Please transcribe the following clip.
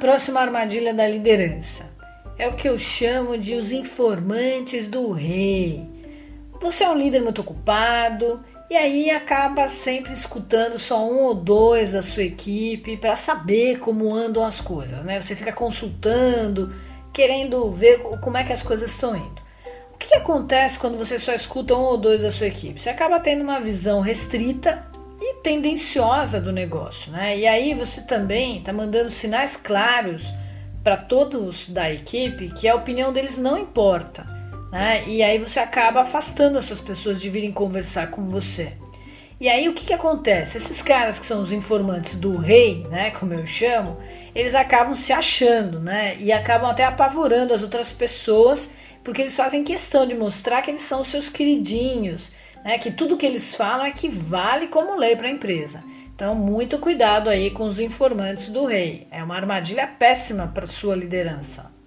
próxima armadilha da liderança? É o que eu chamo de os informantes do rei. Você é um líder muito ocupado e aí acaba sempre escutando só um ou dois da sua equipe para saber como andam as coisas, né? Você fica consultando, querendo ver como é que as coisas estão indo. O que, acontece quando você só escuta um ou dois da sua equipe? Você acaba tendo uma visão restrita tendenciosa do negócio, né? E aí você também está mandando sinais claros para todos da equipe que a opinião deles não importa, né? E aí você acaba afastando essas pessoas de virem conversar com você. E aí o que, que acontece? Esses caras que são os informantes do rei, né, como eu chamo, eles acabam se achando, né? E acabam até apavorando as outras pessoas, porque eles fazem questão de mostrar que eles são os seus queridinhos, né? Que tudo que eles falam é que vale como lei para a empresa. Então, muito cuidado aí com os informantes do rei. É uma armadilha péssima para sua liderança.